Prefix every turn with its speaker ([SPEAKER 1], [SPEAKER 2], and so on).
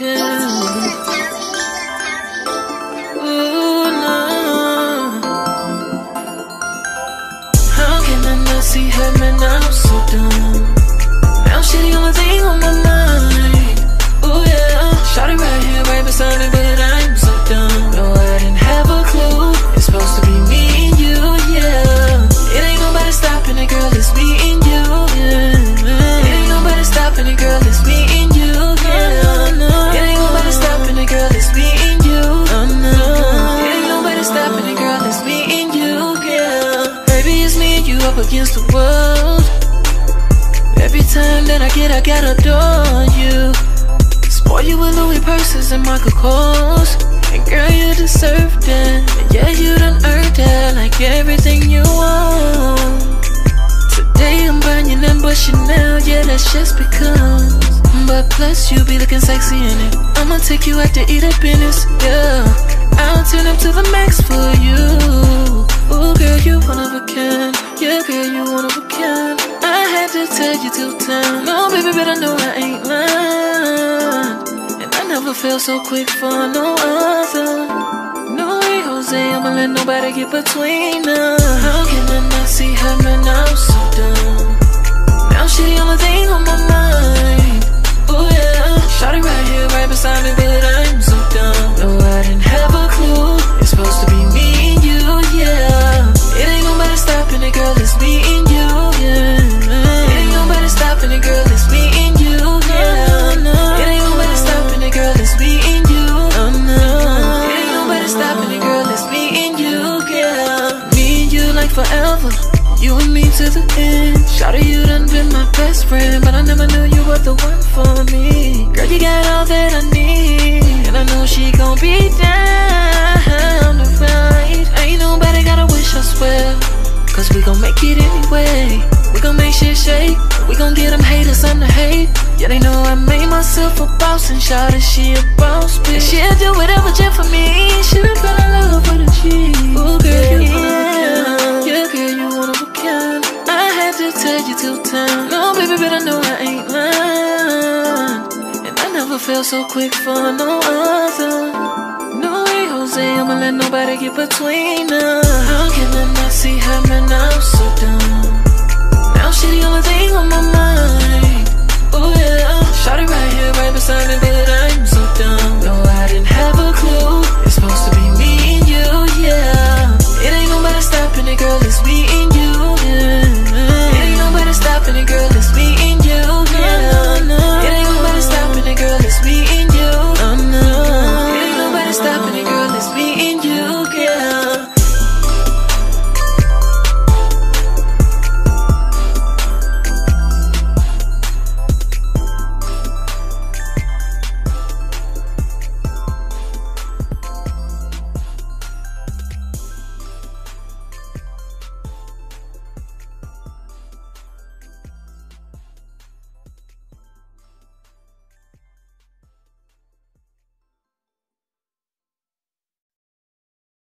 [SPEAKER 1] How can I not see her, man? I'm so dumb. Now she the only thing on my mind. Against the world. Every time that I get, I gotta adore you. Spoil you with Louis purses and Michael Kors. And girl, you deserve that. And yeah, you done earned that, like everything you want. Today I'm buying your number Chanel, yeah, that's just because. But plus, you be looking sexy in it. I'ma take you out to eat at business, yeah. I'll turn up to the max for you. Ooh, girl, you one of a kind. Yeah, girl, you one of a kind. I had to tell you two times. No, baby, but I know I ain't lying. And I never felt so quick for no other. No way, Jose, I'ma let nobody get between us. How can I not forever. You and me to the end. Shawty, you done been my best friend, but I never knew you were the one for me. Girl, you got all that I need, and I know she gon' be down to ride. Ain't nobody got a wish, I swear. Cause we gon' make it anyway. We gon' make shit shake. We gon' get them haters on the hate. Yeah, they know I made myself a boss and shout she a boss bitch. She'll do whatever just for me. She you. No, baby, but I know I ain't lying. And I never felt so quick for no other. No way, Jose, I'ma let nobody get between us. How can I not see her, man? I'm so dumb.